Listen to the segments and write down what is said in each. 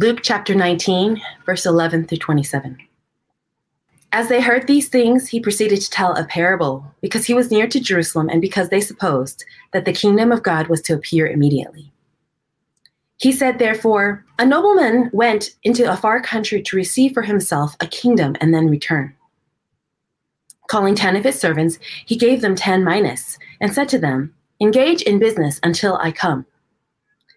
Luke chapter 19, verse 11 through 27. As they heard these things, he proceeded to tell a parable because he was near to Jerusalem and because they supposed that the kingdom of God was to appear immediately. He said, therefore, a nobleman went into a far country to receive for himself a kingdom and then return. Calling 10 of his servants, he gave them 10 minas and said to them, Engage in business until I come.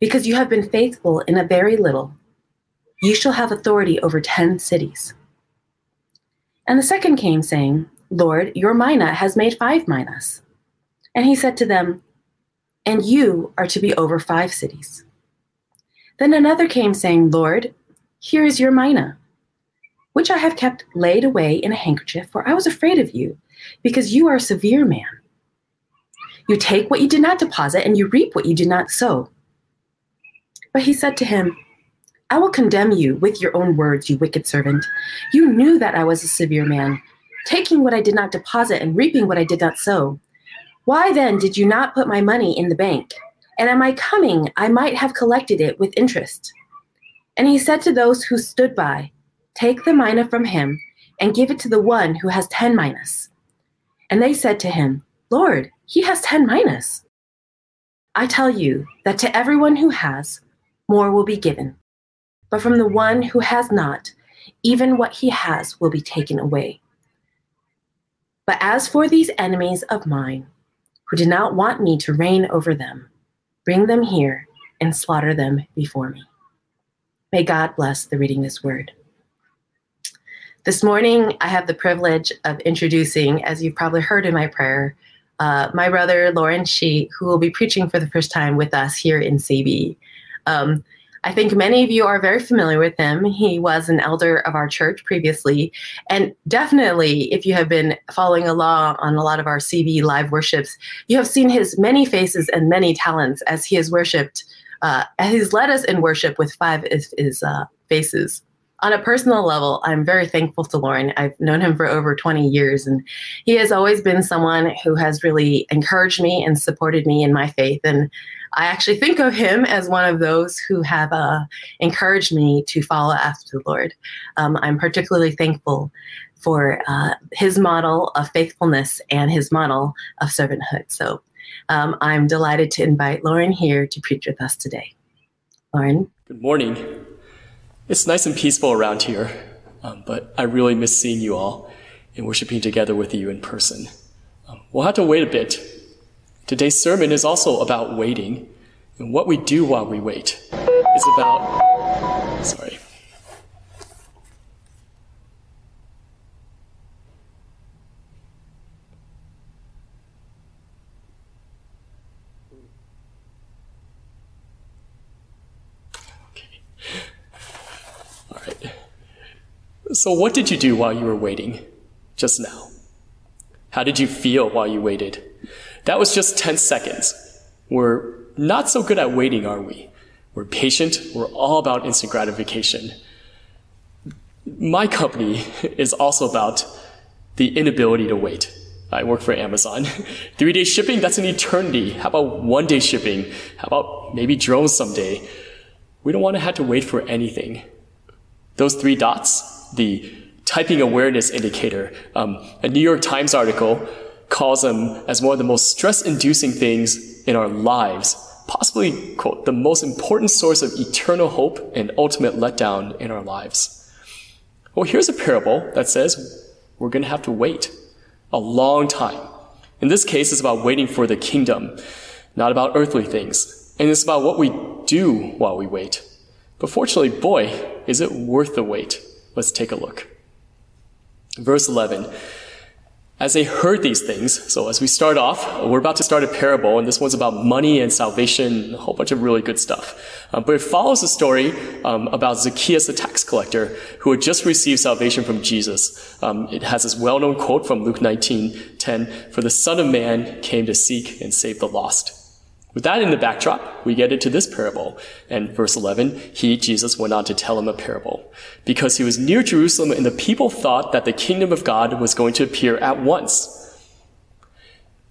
because you have been faithful in a very little. You shall have authority over ten cities. And the second came, saying, Lord, your mina has made five minas. And he said to them, And you are to be over five cities. Then another came, saying, Lord, here is your mina, which I have kept laid away in a handkerchief, for I was afraid of you, because you are a severe man. You take what you did not deposit, and you reap what you did not sow. But he said to him, I will condemn you with your own words, you wicked servant. You knew that I was a severe man, taking what I did not deposit and reaping what I did not sow. Why then did you not put my money in the bank? and at my coming I might have collected it with interest. And he said to those who stood by, Take the mina from him and give it to the one who has ten minas. And they said to him, Lord, he has ten minas. I tell you that to everyone who has, more will be given. But from the one who has not, even what he has will be taken away. But as for these enemies of mine, who did not want me to reign over them, Bring them here and slaughter them before me. May God bless the reading this word. This morning, I have the privilege of introducing, as you've probably heard in my prayer, uh, my brother Lauren Shi, who will be preaching for the first time with us here in CB. Um, I think many of you are very familiar with him. He was an elder of our church previously. And definitely, if you have been following along on a lot of our CB live worships, you have seen his many faces and many talents as he has worshiped, uh, he's led us in worship with five of his uh, faces on a personal level, I'm very thankful to Lauren. I've known him for over 20 years, and he has always been someone who has really encouraged me and supported me in my faith. And I actually think of him as one of those who have uh, encouraged me to follow after the Lord. Um, I'm particularly thankful for uh, his model of faithfulness and his model of servanthood. So um, I'm delighted to invite Lauren here to preach with us today. Lauren. Good morning. It's nice and peaceful around here, um, but I really miss seeing you all and worshiping together with you in person. Um, we'll have to wait a bit. Today's sermon is also about waiting, and what we do while we wait is about. Sorry. So, what did you do while you were waiting just now? How did you feel while you waited? That was just 10 seconds. We're not so good at waiting, are we? We're patient. We're all about instant gratification. My company is also about the inability to wait. I work for Amazon. Three day shipping, that's an eternity. How about one day shipping? How about maybe drones someday? We don't want to have to wait for anything. Those three dots, the typing awareness indicator. Um, a New York Times article them as one of the most stress inducing things in our lives, possibly, quote, the most important source of eternal hope and ultimate letdown in our lives. Well, here's a parable that says we're going to have to wait a long time. In this case, it's about waiting for the kingdom, not about earthly things. And it's about what we do while we wait. But fortunately, boy, is it worth the wait. Let's take a look. Verse 11. As they heard these things, so as we start off, we're about to start a parable, and this one's about money and salvation, a whole bunch of really good stuff. Uh, but it follows a story um, about Zacchaeus, the tax collector, who had just received salvation from Jesus. Um, it has this well-known quote from Luke 19, 10, For the Son of Man came to seek and save the lost. With that in the backdrop, we get into this parable. And verse 11, he, Jesus, went on to tell him a parable. Because he was near Jerusalem and the people thought that the kingdom of God was going to appear at once.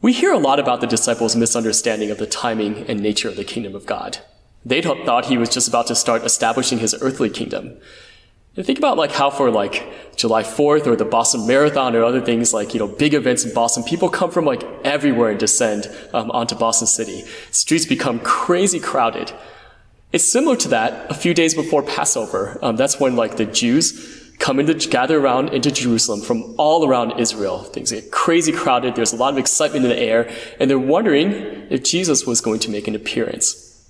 We hear a lot about the disciples' misunderstanding of the timing and nature of the kingdom of God. They thought he was just about to start establishing his earthly kingdom. And think about like how for like July 4th or the Boston Marathon or other things like, you know, big events in Boston, people come from like everywhere and descend um, onto Boston City. Streets become crazy crowded. It's similar to that a few days before Passover. Um, that's when like the Jews come into, gather around into Jerusalem from all around Israel. Things get crazy crowded. There's a lot of excitement in the air and they're wondering if Jesus was going to make an appearance.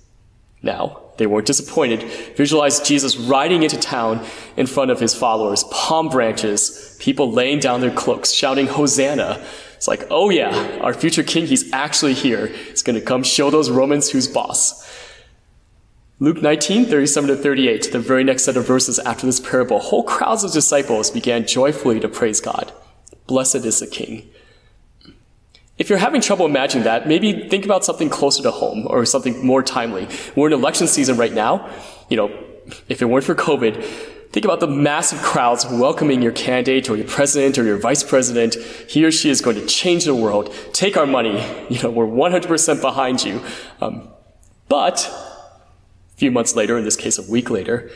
Now, they weren't disappointed. Visualize Jesus riding into town in front of his followers, palm branches, people laying down their cloaks, shouting, Hosanna. It's like, oh yeah, our future king, he's actually here. He's going to come show those Romans who's boss. Luke 19, 37 to 38, the very next set of verses after this parable, whole crowds of disciples began joyfully to praise God. Blessed is the king. If you're having trouble imagining that, maybe think about something closer to home or something more timely. We're in election season right now. You know, if it weren't for COVID, think about the massive crowds welcoming your candidate or your president or your vice president. He or she is going to change the world. Take our money. You know, we're 100% behind you. Um, but a few months later, in this case, a week later,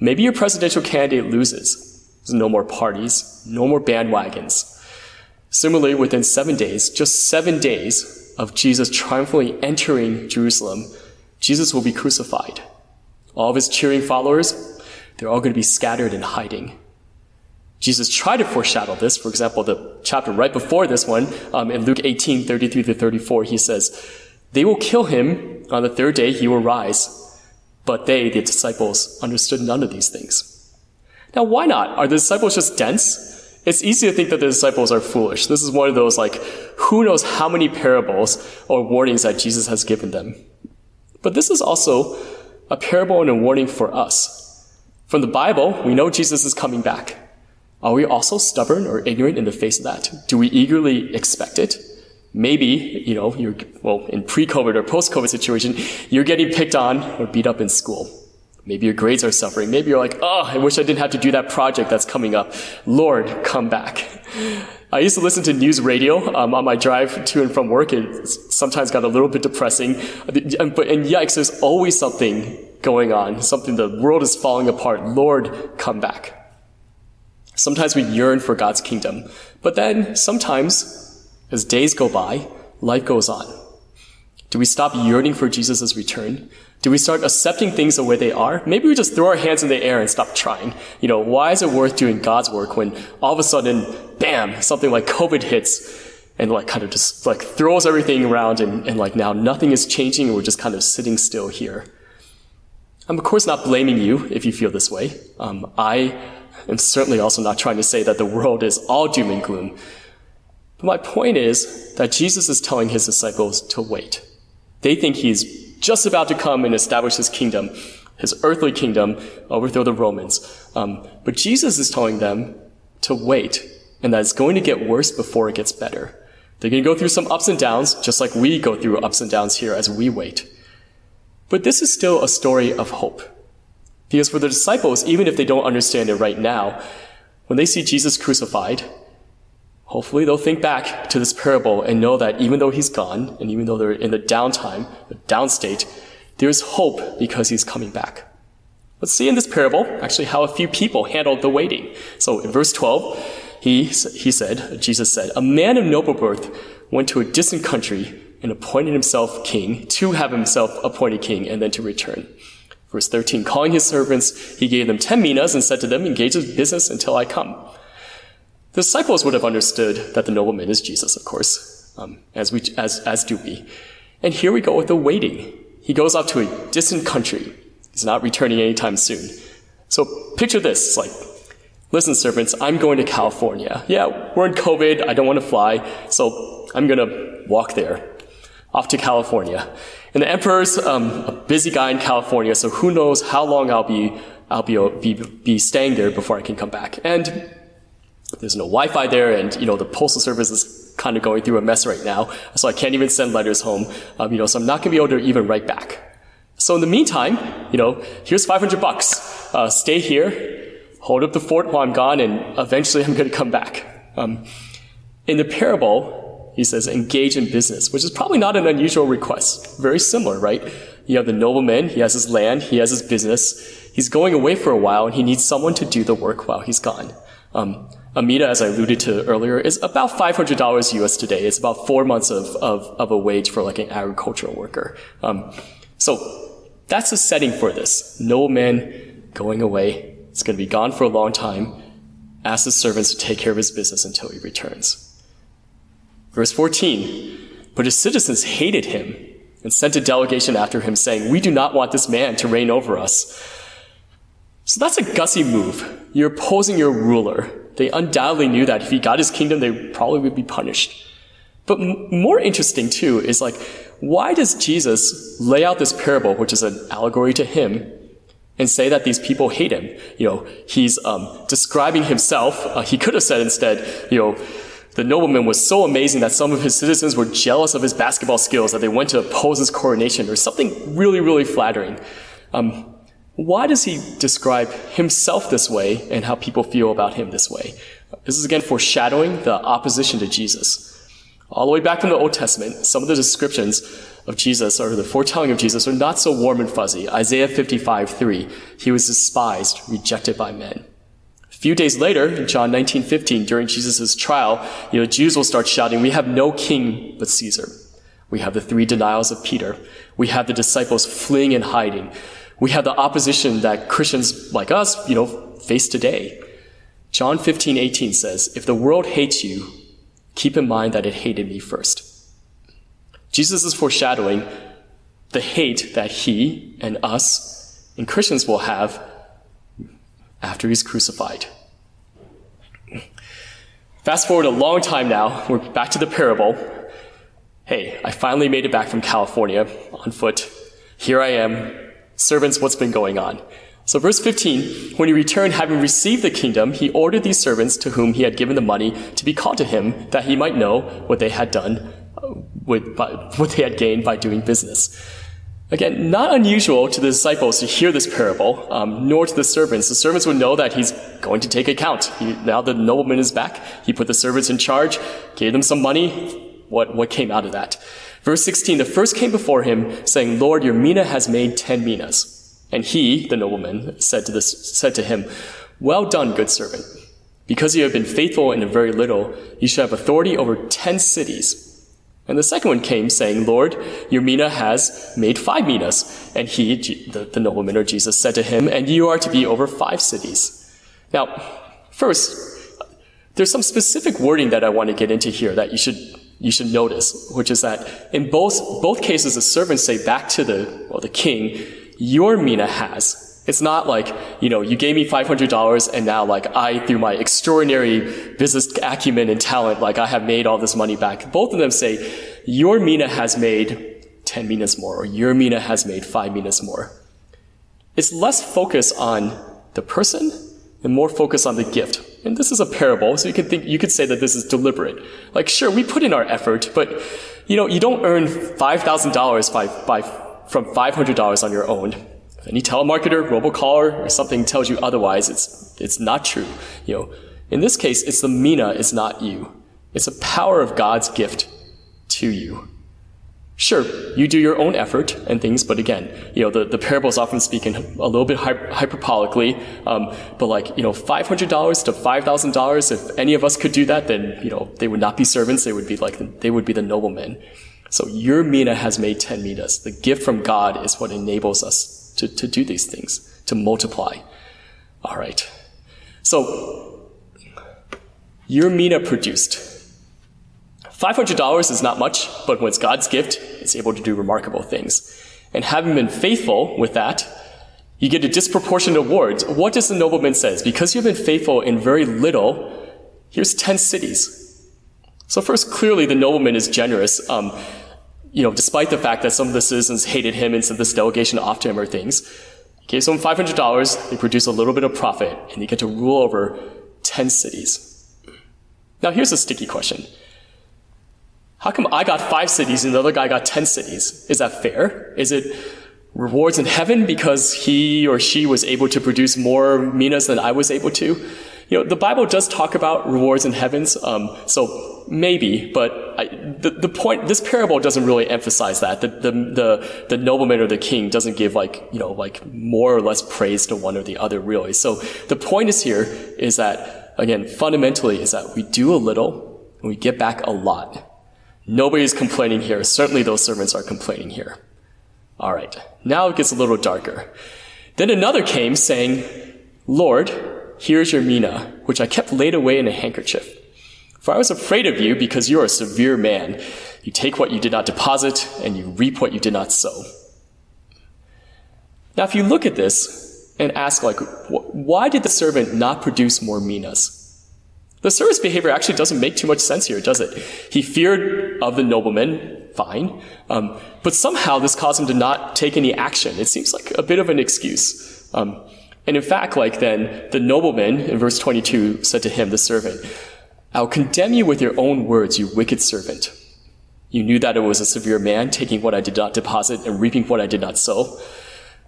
maybe your presidential candidate loses. There's no more parties, no more bandwagons. Similarly, within seven days, just seven days of Jesus triumphantly entering Jerusalem, Jesus will be crucified. All of his cheering followers, they're all going to be scattered and hiding. Jesus tried to foreshadow this. For example, the chapter right before this one, um, in Luke 18, 33 to 34, he says, They will kill him. On the third day, he will rise. But they, the disciples, understood none of these things. Now, why not? Are the disciples just dense? It's easy to think that the disciples are foolish. This is one of those, like, who knows how many parables or warnings that Jesus has given them. But this is also a parable and a warning for us. From the Bible, we know Jesus is coming back. Are we also stubborn or ignorant in the face of that? Do we eagerly expect it? Maybe, you know, you're, well, in pre-COVID or post-COVID situation, you're getting picked on or beat up in school. Maybe your grades are suffering. Maybe you're like, oh, I wish I didn't have to do that project that's coming up. Lord, come back. I used to listen to news radio um, on my drive to and from work. It sometimes got a little bit depressing. But and yikes, there's always something going on. Something the world is falling apart. Lord, come back. Sometimes we yearn for God's kingdom, but then sometimes, as days go by, life goes on. Do we stop yearning for Jesus' return? Do we start accepting things the way they are? Maybe we just throw our hands in the air and stop trying. You know, why is it worth doing God's work when all of a sudden, bam, something like COVID hits and like kind of just like throws everything around and, and like now nothing is changing and we're just kind of sitting still here. I'm of course not blaming you if you feel this way. Um, I am certainly also not trying to say that the world is all doom and gloom. But my point is that Jesus is telling his disciples to wait. They think he's just about to come and establish his kingdom, his earthly kingdom, overthrow the Romans. Um, but Jesus is telling them to wait, and that it's going to get worse before it gets better. They're going to go through some ups and downs, just like we go through ups and downs here as we wait. But this is still a story of hope. Because for the disciples, even if they don't understand it right now, when they see Jesus crucified, Hopefully they'll think back to this parable and know that even though he's gone, and even though they're in the downtime, the downstate, there's hope because he's coming back. Let's see in this parable actually how a few people handled the waiting. So in verse 12, he, he said, Jesus said, a man of noble birth went to a distant country and appointed himself king to have himself appointed king and then to return. Verse 13, calling his servants, he gave them 10 minas and said to them, engage in business until I come. The disciples would have understood that the nobleman is Jesus, of course, um, as, we, as, as do we. And here we go with the waiting. He goes off to a distant country. He's not returning anytime soon. So picture this. It's like, listen, servants, I'm going to California. Yeah, we're in COVID. I don't want to fly. So I'm going to walk there, off to California. And the emperor's um, a busy guy in California, so who knows how long I'll be I'll be, be be staying there before I can come back. And there's no Wi-Fi there, and you know the postal service is kind of going through a mess right now, so I can't even send letters home. Um, you know, so I'm not going to be able to even write back. So in the meantime, you know, here's 500 bucks. Uh, stay here, hold up the fort while I'm gone, and eventually I'm going to come back. Um, in the parable, he says, engage in business, which is probably not an unusual request. Very similar, right? You have the nobleman, he has his land, he has his business. He's going away for a while, and he needs someone to do the work while he's gone. Um, a mina, as I alluded to earlier, is about $500 US today. It's about four months of, of, of a wage for like an agricultural worker. Um, so that's the setting for this. No man going away. It's going to be gone for a long time. Ask his servants to take care of his business until he returns. Verse 14. But his citizens hated him and sent a delegation after him saying, We do not want this man to reign over us. So that's a gutsy move. You're opposing your ruler. They undoubtedly knew that if he got his kingdom, they probably would be punished. But m- more interesting too is like, why does Jesus lay out this parable, which is an allegory to him, and say that these people hate him? You know, he's um, describing himself. Uh, he could have said instead, you know, the nobleman was so amazing that some of his citizens were jealous of his basketball skills that they went to oppose his coronation, or something really, really flattering. Um, why does he describe himself this way and how people feel about him this way? This is again foreshadowing the opposition to Jesus. All the way back from the Old Testament, some of the descriptions of Jesus or the foretelling of Jesus are not so warm and fuzzy. Isaiah 55, 3, he was despised, rejected by men. A few days later, in John 19, 15, during Jesus' trial, you know, Jews will start shouting, we have no king but Caesar. We have the three denials of Peter. We have the disciples fleeing and hiding. We have the opposition that Christians like us, you know, face today. John 15, 18 says, if the world hates you, keep in mind that it hated me first. Jesus is foreshadowing the hate that he and us and Christians will have after he's crucified. Fast forward a long time now, we're back to the parable. Hey, I finally made it back from California on foot. Here I am. Servants, what's been going on? So verse 15, when he returned, having received the kingdom, he ordered these servants to whom he had given the money to be called to him, that he might know what they had done, uh, with, by, what they had gained by doing business. Again, not unusual to the disciples to hear this parable, um, nor to the servants. The servants would know that he's going to take account. He, now the nobleman is back. He put the servants in charge, gave them some money. What, what came out of that? Verse 16, the first came before him, saying, Lord, your mina has made ten minas. And he, the nobleman, said to, this, said to him, Well done, good servant. Because you have been faithful in a very little, you shall have authority over ten cities. And the second one came, saying, Lord, your mina has made five minas. And he, the, the nobleman or Jesus, said to him, And you are to be over five cities. Now, first, there's some specific wording that I want to get into here that you should you should notice, which is that in both both cases, the servants say back to the well, the king, your mina has. It's not like, you know, you gave me $500 and now like I, through my extraordinary business acumen and talent, like I have made all this money back. Both of them say, your mina has made 10 minas more or your mina has made 5 minas more. It's less focus on the person and more focus on the gift. And this is a parable, so you could think, you could say that this is deliberate. Like, sure, we put in our effort, but, you know, you don't earn $5,000 by, by from $500 on your own. If any telemarketer, robocaller, or something tells you otherwise, it's, it's not true. You know, in this case, it's the mina, it's not you. It's the power of God's gift to you. Sure, you do your own effort and things, but again, you know, the, the parables often speak in a little bit hyperbolically, um, but like, you know, $500 to $5,000, if any of us could do that, then, you know, they would not be servants, they would be like, they would be the noblemen. So your mina has made 10 minas. The gift from God is what enables us to, to do these things, to multiply. All right. So your mina produced. $500 is not much, but when it's God's gift, it's able to do remarkable things. And having been faithful with that, you get a disproportionate award. What does the nobleman says? Because you've been faithful in very little, here's 10 cities. So first, clearly the nobleman is generous. Um, you know, despite the fact that some of the citizens hated him and sent this delegation off to him or things, he gave someone $500, they produce a little bit of profit, and they get to rule over 10 cities. Now, here's a sticky question. How come I got five cities and the other guy got 10 cities? Is that fair? Is it rewards in heaven because he or she was able to produce more minas than I was able to? You know, the Bible does talk about rewards in heavens, um, so maybe, but I, the, the point, this parable doesn't really emphasize that. The, the, the, the nobleman or the king doesn't give like, you know, like more or less praise to one or the other really. So the point is here is that, again, fundamentally is that we do a little and we get back a lot. Nobody's complaining here. Certainly those servants are complaining here. All right. Now it gets a little darker. Then another came saying, Lord, here's your mina, which I kept laid away in a handkerchief. For I was afraid of you because you are a severe man. You take what you did not deposit and you reap what you did not sow. Now, if you look at this and ask, like, why did the servant not produce more minas? The servant's behavior actually doesn't make too much sense here, does it? He feared of the nobleman, fine, um, but somehow this caused him to not take any action. It seems like a bit of an excuse. Um, and in fact, like then, the nobleman in verse 22 said to him, the servant, I'll condemn you with your own words, you wicked servant. You knew that it was a severe man, taking what I did not deposit and reaping what I did not sow.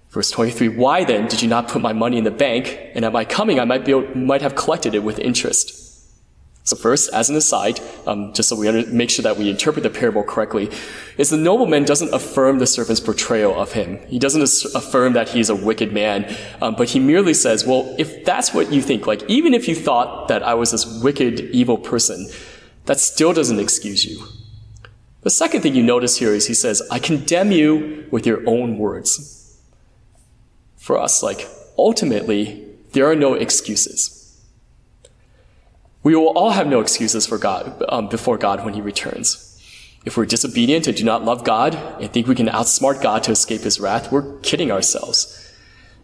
Verse 23, why then did you not put my money in the bank, and at my coming I might, be, might have collected it with interest? So first, as an aside, um, just so we make sure that we interpret the parable correctly, is the nobleman doesn't affirm the servant's portrayal of him. He doesn't affirm that he's a wicked man, um, but he merely says, well, if that's what you think, like even if you thought that I was this wicked, evil person, that still doesn't excuse you. The second thing you notice here is he says, I condemn you with your own words. For us, like, ultimately, there are no excuses. We will all have no excuses for God um, before God when He returns. If we're disobedient and do not love God and think we can outsmart God to escape His wrath, we're kidding ourselves.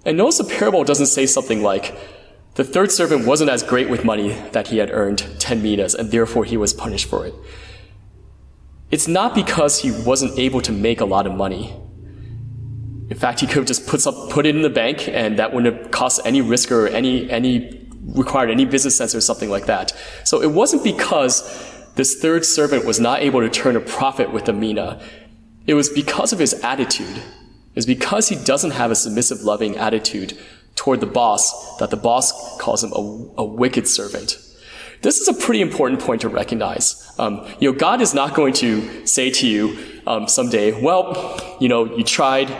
And notice the parable doesn't say something like, the third servant wasn't as great with money that he had earned 10 minas, and therefore he was punished for it. It's not because he wasn't able to make a lot of money. In fact, he could have just put, some, put it in the bank, and that wouldn't have cost any risk or any, any required any business sense or something like that. So it wasn't because this third servant was not able to turn a profit with the mina. It was because of his attitude. It was because he doesn't have a submissive, loving attitude toward the boss that the boss calls him a, a wicked servant. This is a pretty important point to recognize. Um, you know, God is not going to say to you um, someday, "Well, you know, you tried,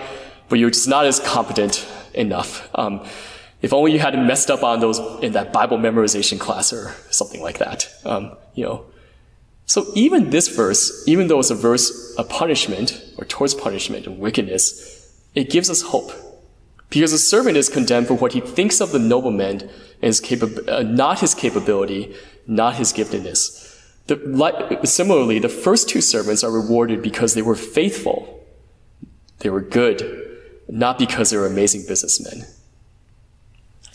but you're just not as competent enough." Um, if only you hadn't messed up on those in that Bible memorization class or something like that. Um, you know. So even this verse, even though it's a verse of punishment or towards punishment and wickedness, it gives us hope. Because the servant is condemned for what he thinks of the nobleman and his capa- uh, not his capability, not his giftedness. The, like, similarly, the first two servants are rewarded because they were faithful. They were good, not because they were amazing businessmen.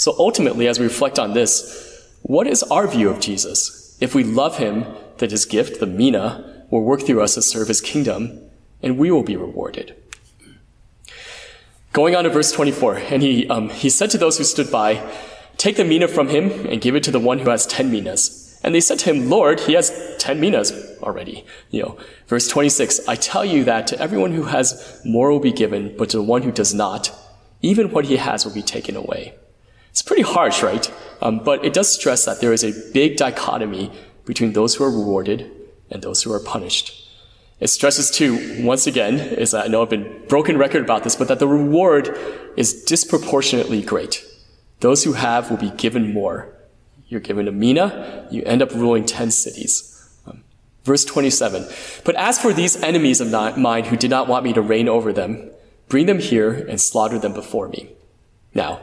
So ultimately, as we reflect on this, what is our view of Jesus? If we love him, that his gift, the mina, will work through us to serve his kingdom, and we will be rewarded. Going on to verse 24, and he, um, he said to those who stood by, Take the mina from him and give it to the one who has ten minas. And they said to him, Lord, he has ten minas already. You know, verse 26, I tell you that to everyone who has more will be given, but to the one who does not, even what he has will be taken away. It's pretty harsh, right? Um, but it does stress that there is a big dichotomy between those who are rewarded and those who are punished. It stresses too, once again, is that I know I've been broken record about this, but that the reward is disproportionately great. Those who have will be given more. You're given a mina, you end up ruling 10 cities. Um, verse 27. But as for these enemies of mine who did not want me to reign over them, bring them here and slaughter them before me. Now,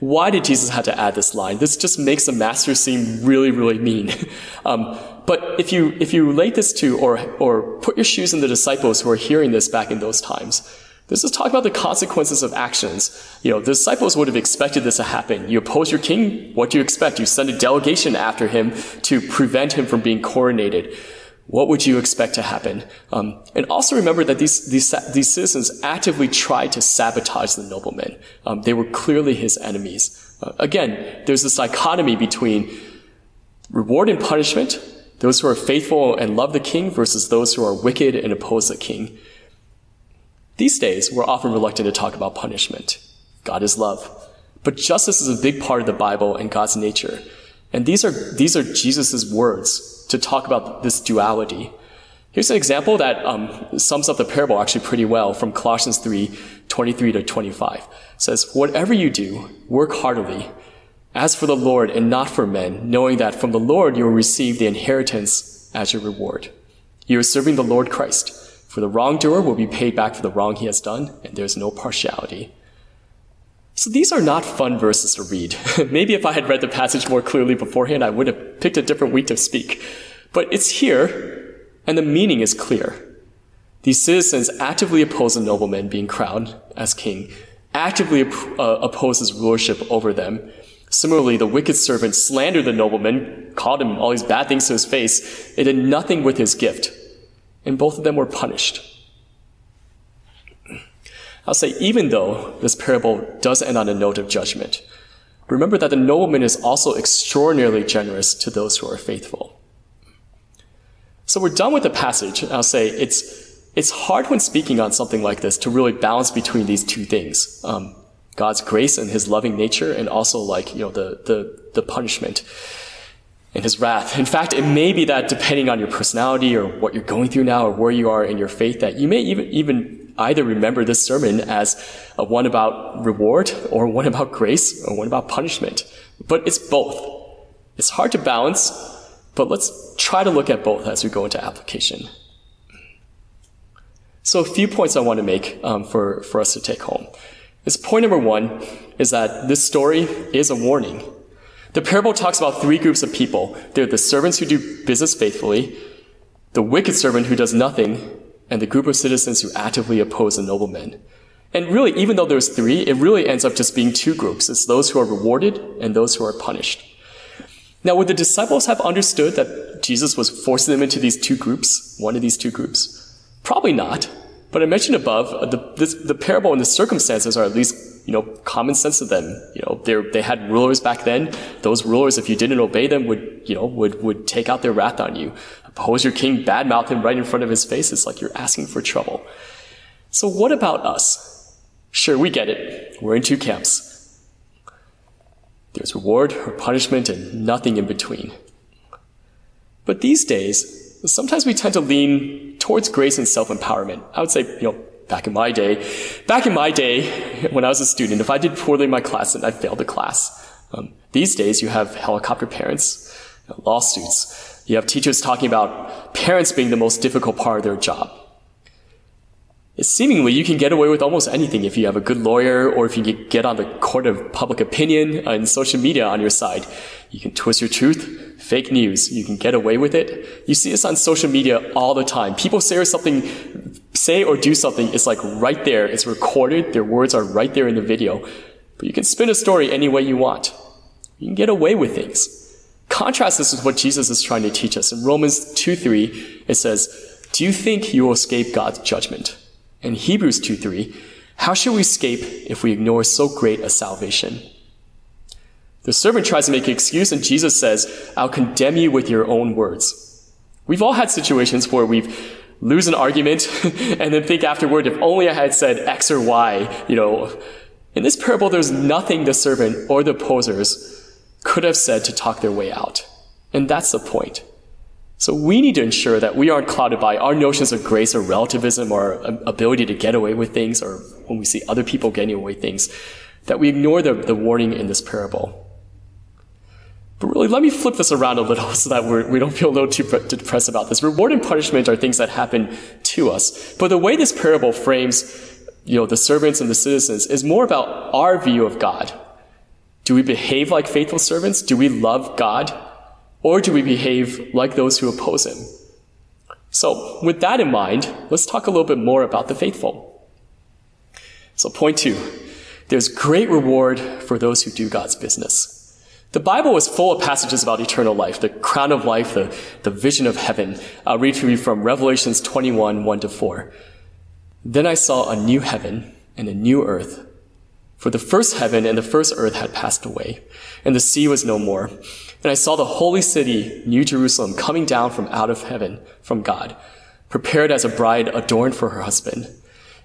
why did Jesus have to add this line? This just makes the master seem really, really mean. Um, but if you if you relate this to or or put your shoes in the disciples who are hearing this back in those times, this is talking about the consequences of actions. You know, the disciples would have expected this to happen. You oppose your king, what do you expect? You send a delegation after him to prevent him from being coronated. What would you expect to happen? Um, and also remember that these, these, these citizens actively tried to sabotage the nobleman. Um, they were clearly his enemies. Uh, again, there's this dichotomy between reward and punishment, those who are faithful and love the king versus those who are wicked and oppose the king. These days, we're often reluctant to talk about punishment. God is love. But justice is a big part of the Bible and God's nature. And these are, these are Jesus' words to talk about this duality. Here's an example that um, sums up the parable actually pretty well from Colossians 3 23 to 25. It says, Whatever you do, work heartily, as for the Lord and not for men, knowing that from the Lord you will receive the inheritance as your reward. You are serving the Lord Christ, for the wrongdoer will be paid back for the wrong he has done, and there is no partiality. So these are not fun verses to read. Maybe if I had read the passage more clearly beforehand, I would have picked a different week to speak. But it's here, and the meaning is clear. These citizens actively oppose a nobleman being crowned as king, actively uh, oppose his rulership over them. Similarly, the wicked servant slandered the nobleman, called him all these bad things to his face, and did nothing with his gift. And both of them were punished. I'll say, even though this parable does end on a note of judgment, remember that the nobleman is also extraordinarily generous to those who are faithful. So we're done with the passage. I'll say it's, it's hard when speaking on something like this to really balance between these two things. Um, God's grace and his loving nature and also like, you know, the, the, the punishment and his wrath. In fact, it may be that depending on your personality or what you're going through now or where you are in your faith, that you may even, even either remember this sermon as a one about reward or one about grace or one about punishment. But it's both. It's hard to balance, but let's try to look at both as we go into application. So a few points I want to make um, for, for us to take home. Is point number one is that this story is a warning. The parable talks about three groups of people. They're the servants who do business faithfully, the wicked servant who does nothing, and the group of citizens who actively oppose the nobleman. And really, even though there's three, it really ends up just being two groups. It's those who are rewarded and those who are punished. Now, would the disciples have understood that Jesus was forcing them into these two groups, one of these two groups? Probably not. But I mentioned above, uh, the, this, the parable and the circumstances are at least, you know, common sense to them. You know, they they had rulers back then. Those rulers, if you didn't obey them, would, you know, would, would take out their wrath on you. Oppose your king, badmouth him right in front of his face. It's like you're asking for trouble. So what about us? Sure, we get it. We're in two camps. There's reward or punishment and nothing in between. But these days, sometimes we tend to lean towards grace and self-empowerment. I would say, you know, back in my day, back in my day, when I was a student, if I did poorly in my class, then I failed the class. Um, these days, you have helicopter parents, lawsuits. You have teachers talking about parents being the most difficult part of their job. Seemingly, you can get away with almost anything if you have a good lawyer or if you get on the court of public opinion and social media on your side. You can twist your truth, fake news. You can get away with it. You see this on social media all the time. People say or something, say or do something. It's like right there. It's recorded. Their words are right there in the video. But you can spin a story any way you want. You can get away with things. Contrast this with what Jesus is trying to teach us. In Romans 2 3, it says, Do you think you will escape God's judgment? In Hebrews 2 3, how shall we escape if we ignore so great a salvation? The servant tries to make an excuse, and Jesus says, I'll condemn you with your own words. We've all had situations where we've lose an argument and then think afterward, if only I had said X or Y, you know. In this parable, there's nothing the servant or the opposers could have said to talk their way out. And that's the point. So we need to ensure that we aren't clouded by our notions of grace or relativism or ability to get away with things or when we see other people getting away with things, that we ignore the, the warning in this parable. But really, let me flip this around a little so that we're, we do not feel a little too, too depressed about this. Reward and punishment are things that happen to us. But the way this parable frames, you know, the servants and the citizens is more about our view of God do we behave like faithful servants? Do we love God? Or do we behave like those who oppose him? So, with that in mind, let's talk a little bit more about the faithful. So, point two there's great reward for those who do God's business. The Bible is full of passages about eternal life, the crown of life, the, the vision of heaven. I'll read to you from Revelations 21, 1 to 4. Then I saw a new heaven and a new earth. For the first heaven and the first earth had passed away, and the sea was no more. And I saw the holy city, New Jerusalem, coming down from out of heaven, from God, prepared as a bride adorned for her husband.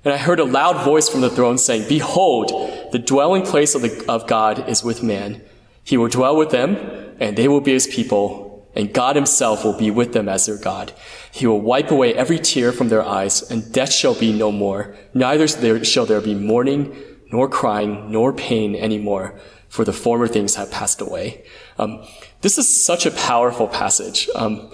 And I heard a loud voice from the throne saying, Behold, the dwelling place of, the, of God is with man he will dwell with them, and they will be his people, and God himself will be with them as their God. He will wipe away every tear from their eyes, and death shall be no more. Neither shall there be mourning, nor crying, nor pain anymore, for the former things have passed away. Um, this is such a powerful passage. Um,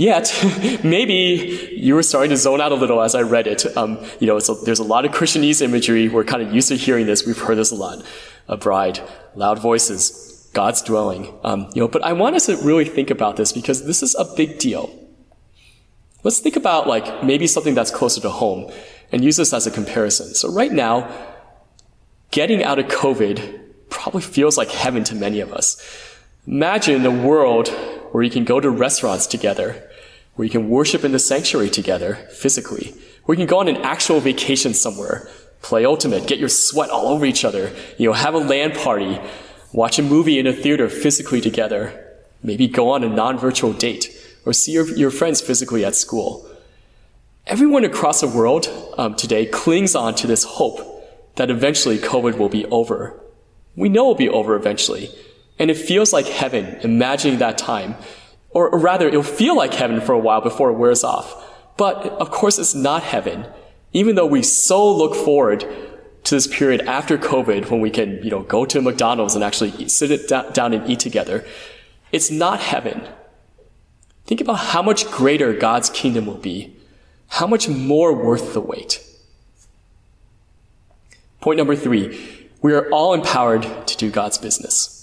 Yet, maybe you were starting to zone out a little as I read it. Um, you know, so there's a lot of Christianese imagery. We're kind of used to hearing this. We've heard this a lot. A bride, loud voices, God's dwelling. Um, you know, but I want us to really think about this because this is a big deal. Let's think about like maybe something that's closer to home and use this as a comparison. So right now, getting out of COVID probably feels like heaven to many of us. Imagine a world where you can go to restaurants together, where you can worship in the sanctuary together physically, where you can go on an actual vacation somewhere, play ultimate, get your sweat all over each other, you know, have a LAN party, watch a movie in a theater physically together, maybe go on a non virtual date, or see your, your friends physically at school. Everyone across the world um, today clings on to this hope that eventually COVID will be over. We know it will be over eventually. And it feels like heaven, imagining that time. Or, or rather, it'll feel like heaven for a while before it wears off. But of course, it's not heaven. Even though we so look forward to this period after COVID when we can, you know, go to McDonald's and actually sit it down and eat together. It's not heaven. Think about how much greater God's kingdom will be, how much more worth the wait. Point number three, we are all empowered to do God's business.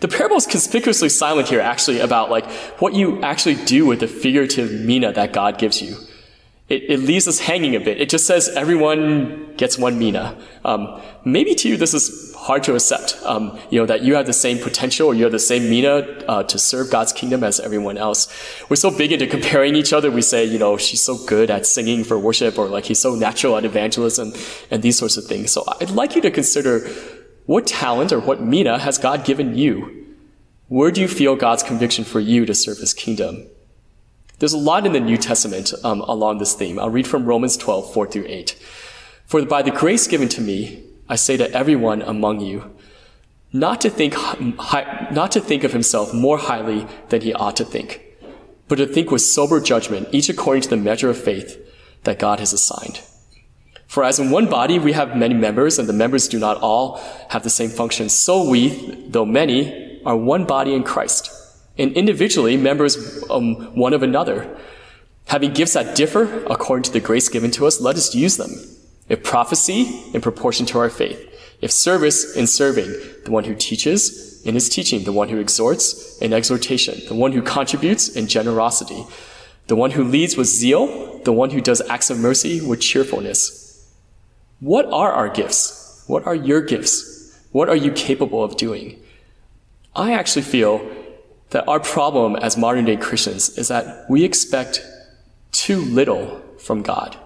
The parable is conspicuously silent here, actually, about like what you actually do with the figurative mina that God gives you it, it, leaves us hanging a bit. It just says everyone gets one mina. Um, maybe to you this is hard to accept. Um, you know that you have the same potential or you have the same mina uh, to serve God's kingdom as everyone else. We're so big into comparing each other. We say, you know, she's so good at singing for worship, or like he's so natural at evangelism, and these sorts of things. So I'd like you to consider what talent or what mina has God given you. Where do you feel God's conviction for you to serve His kingdom? There's a lot in the New Testament um, along this theme. I'll read from Romans 12, 4 through 8. For by the grace given to me, I say to everyone among you, not to think, not to think of himself more highly than he ought to think, but to think with sober judgment, each according to the measure of faith that God has assigned. For as in one body we have many members, and the members do not all have the same function, so we, though many, are one body in Christ and individually members um, one of another. Having gifts that differ according to the grace given to us, let us use them. If prophecy, in proportion to our faith. If service, in serving. The one who teaches, in his teaching. The one who exhorts, in exhortation. The one who contributes, in generosity. The one who leads with zeal. The one who does acts of mercy with cheerfulness. What are our gifts? What are your gifts? What are you capable of doing? I actually feel that our problem as modern day Christians is that we expect too little from God.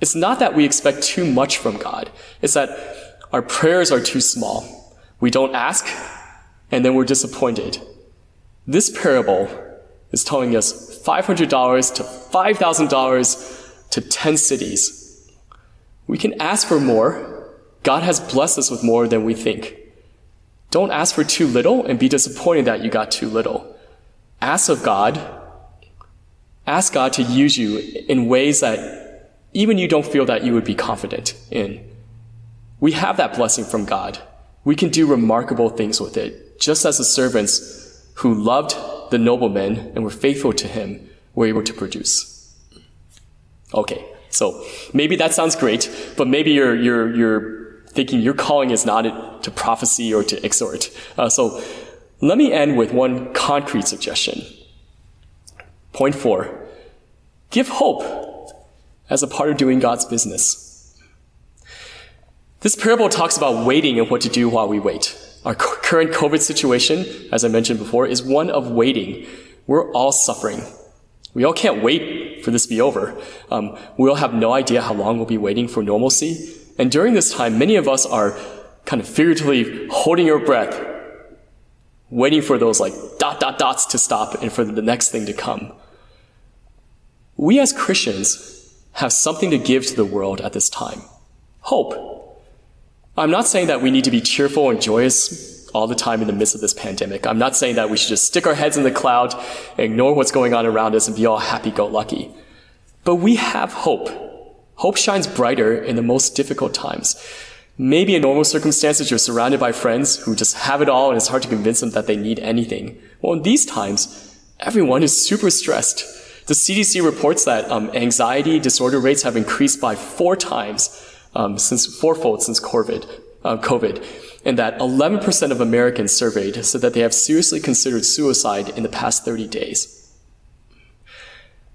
It's not that we expect too much from God. It's that our prayers are too small. We don't ask, and then we're disappointed. This parable is telling us $500 to $5,000 to 10 cities. We can ask for more. God has blessed us with more than we think. Don't ask for too little and be disappointed that you got too little. Ask of God. Ask God to use you in ways that even you don't feel that you would be confident in. We have that blessing from God. We can do remarkable things with it, just as the servants who loved the nobleman and were faithful to him were able to produce. Okay, so maybe that sounds great, but maybe you're, you're, you're thinking your calling is not to prophecy or to exhort. Uh, so let me end with one concrete suggestion. Point four give hope as a part of doing God's business. This parable talks about waiting and what to do while we wait. Our current COVID situation, as I mentioned before, is one of waiting. We're all suffering. We all can't wait for this to be over. Um, we all have no idea how long we'll be waiting for normalcy. And during this time, many of us are kind of figuratively holding our breath, waiting for those like dot, dot, dots to stop and for the next thing to come. We as Christians have something to give to the world at this time. Hope. I'm not saying that we need to be cheerful and joyous all the time in the midst of this pandemic. I'm not saying that we should just stick our heads in the cloud, ignore what's going on around us, and be all happy go lucky. But we have hope. Hope shines brighter in the most difficult times. Maybe in normal circumstances, you're surrounded by friends who just have it all and it's hard to convince them that they need anything. Well, in these times, everyone is super stressed. The CDC reports that um, anxiety disorder rates have increased by four times um, since fourfold since COVID, uh, COVID, and that 11% of Americans surveyed said that they have seriously considered suicide in the past 30 days.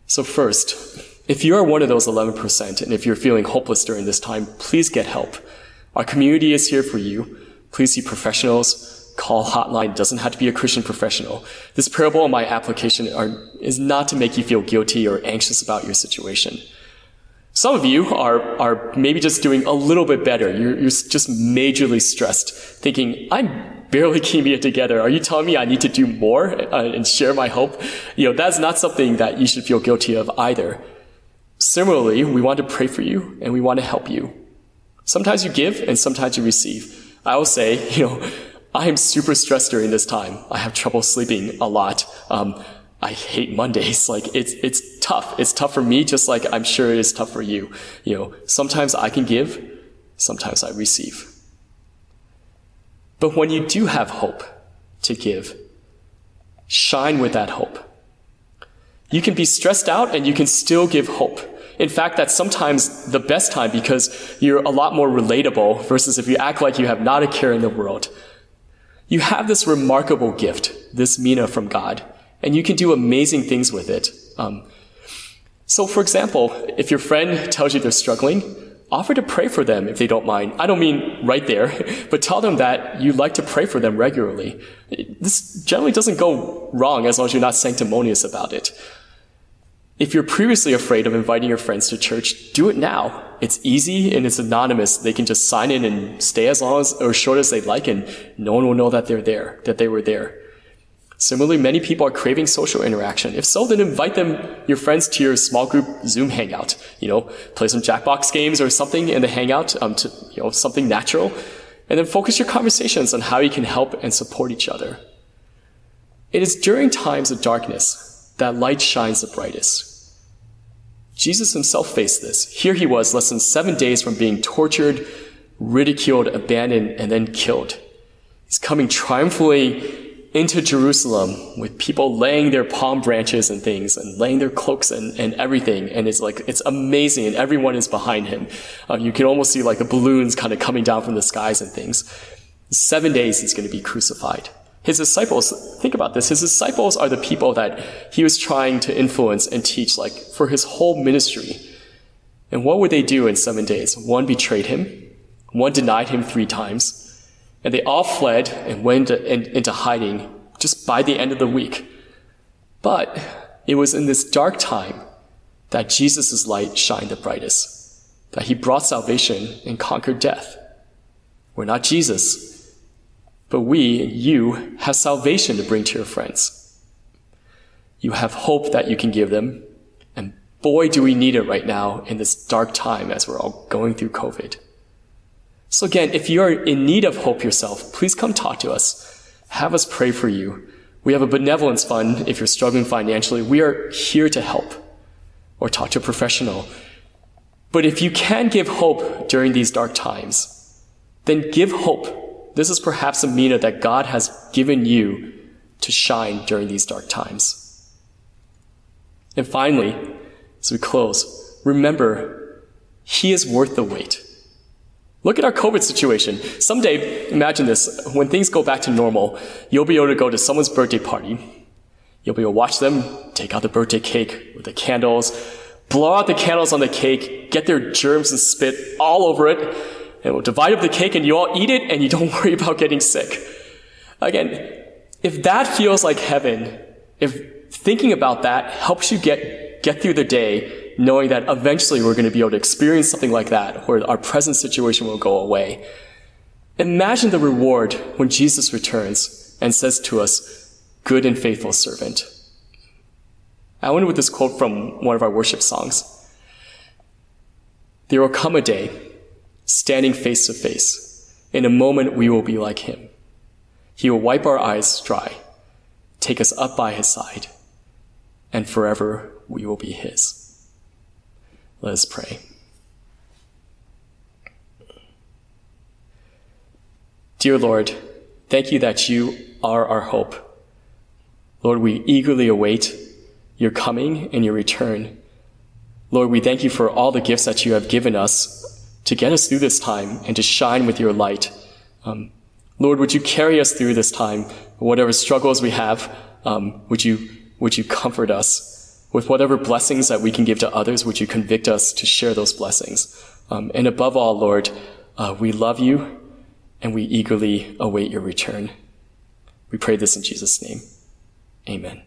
So first, if you are one of those 11%, and if you're feeling hopeless during this time, please get help. Our community is here for you. Please see professionals call hotline doesn't have to be a Christian professional. This parable and my application are, is not to make you feel guilty or anxious about your situation. Some of you are, are maybe just doing a little bit better. You're, you're just majorly stressed, thinking, I'm barely keeping it together. Are you telling me I need to do more uh, and share my hope? You know, that's not something that you should feel guilty of either. Similarly, we want to pray for you and we want to help you. Sometimes you give and sometimes you receive. I will say, you know, I am super stressed during this time. I have trouble sleeping a lot. Um, I hate Mondays. Like it's it's tough. It's tough for me, just like I'm sure it is tough for you. You know, sometimes I can give, sometimes I receive. But when you do have hope to give, shine with that hope. You can be stressed out and you can still give hope. In fact, that's sometimes the best time because you're a lot more relatable versus if you act like you have not a care in the world. You have this remarkable gift, this mina from God, and you can do amazing things with it. Um, so, for example, if your friend tells you they're struggling, offer to pray for them if they don't mind. I don't mean right there, but tell them that you'd like to pray for them regularly. This generally doesn't go wrong as long as you're not sanctimonious about it. If you're previously afraid of inviting your friends to church, do it now. It's easy and it's anonymous. They can just sign in and stay as long as or short as they like, and no one will know that they're there, that they were there. Similarly, many people are craving social interaction. If so, then invite them, your friends, to your small group Zoom hangout. You know, play some Jackbox games or something in the hangout, um, to, you know, something natural. And then focus your conversations on how you can help and support each other. It is during times of darkness that light shines the brightest. Jesus himself faced this. Here he was, less than seven days from being tortured, ridiculed, abandoned, and then killed. He's coming triumphantly into Jerusalem with people laying their palm branches and things and laying their cloaks and, and everything. And it's like, it's amazing. And everyone is behind him. Uh, you can almost see like the balloons kind of coming down from the skies and things. Seven days he's going to be crucified. His disciples, think about this, his disciples are the people that he was trying to influence and teach, like, for his whole ministry. And what would they do in seven days? One betrayed him, one denied him three times, and they all fled and went into hiding just by the end of the week. But it was in this dark time that Jesus' light shined the brightest, that he brought salvation and conquered death. We're not Jesus, but we, you, have salvation to bring to your friends. You have hope that you can give them. And boy, do we need it right now in this dark time as we're all going through COVID. So again, if you're in need of hope yourself, please come talk to us. Have us pray for you. We have a benevolence fund if you're struggling financially. We are here to help or talk to a professional. But if you can give hope during these dark times, then give hope this is perhaps a mina that God has given you to shine during these dark times. And finally, as we close, remember, He is worth the wait. Look at our COVID situation. Someday, imagine this, when things go back to normal, you'll be able to go to someone's birthday party. You'll be able to watch them take out the birthday cake with the candles, blow out the candles on the cake, get their germs and spit all over it, and we'll divide up the cake and you all eat it and you don't worry about getting sick. Again, if that feels like heaven, if thinking about that helps you get, get through the day, knowing that eventually we're going to be able to experience something like that, where our present situation will go away, imagine the reward when Jesus returns and says to us, good and faithful servant. I went with this quote from one of our worship songs. There will come a day, standing face to face. In a moment, we will be like him. He will wipe our eyes dry, take us up by his side, and forever we will be his. Let us pray. Dear Lord, thank you that you are our hope. Lord, we eagerly await your coming and your return. Lord, we thank you for all the gifts that you have given us to get us through this time and to shine with your light. Um, Lord, would you carry us through this time, whatever struggles we have, um, would you, would you comfort us? With whatever blessings that we can give to others, would you convict us to share those blessings? Um, and above all, Lord, uh, we love you and we eagerly await your return. We pray this in Jesus' name. Amen.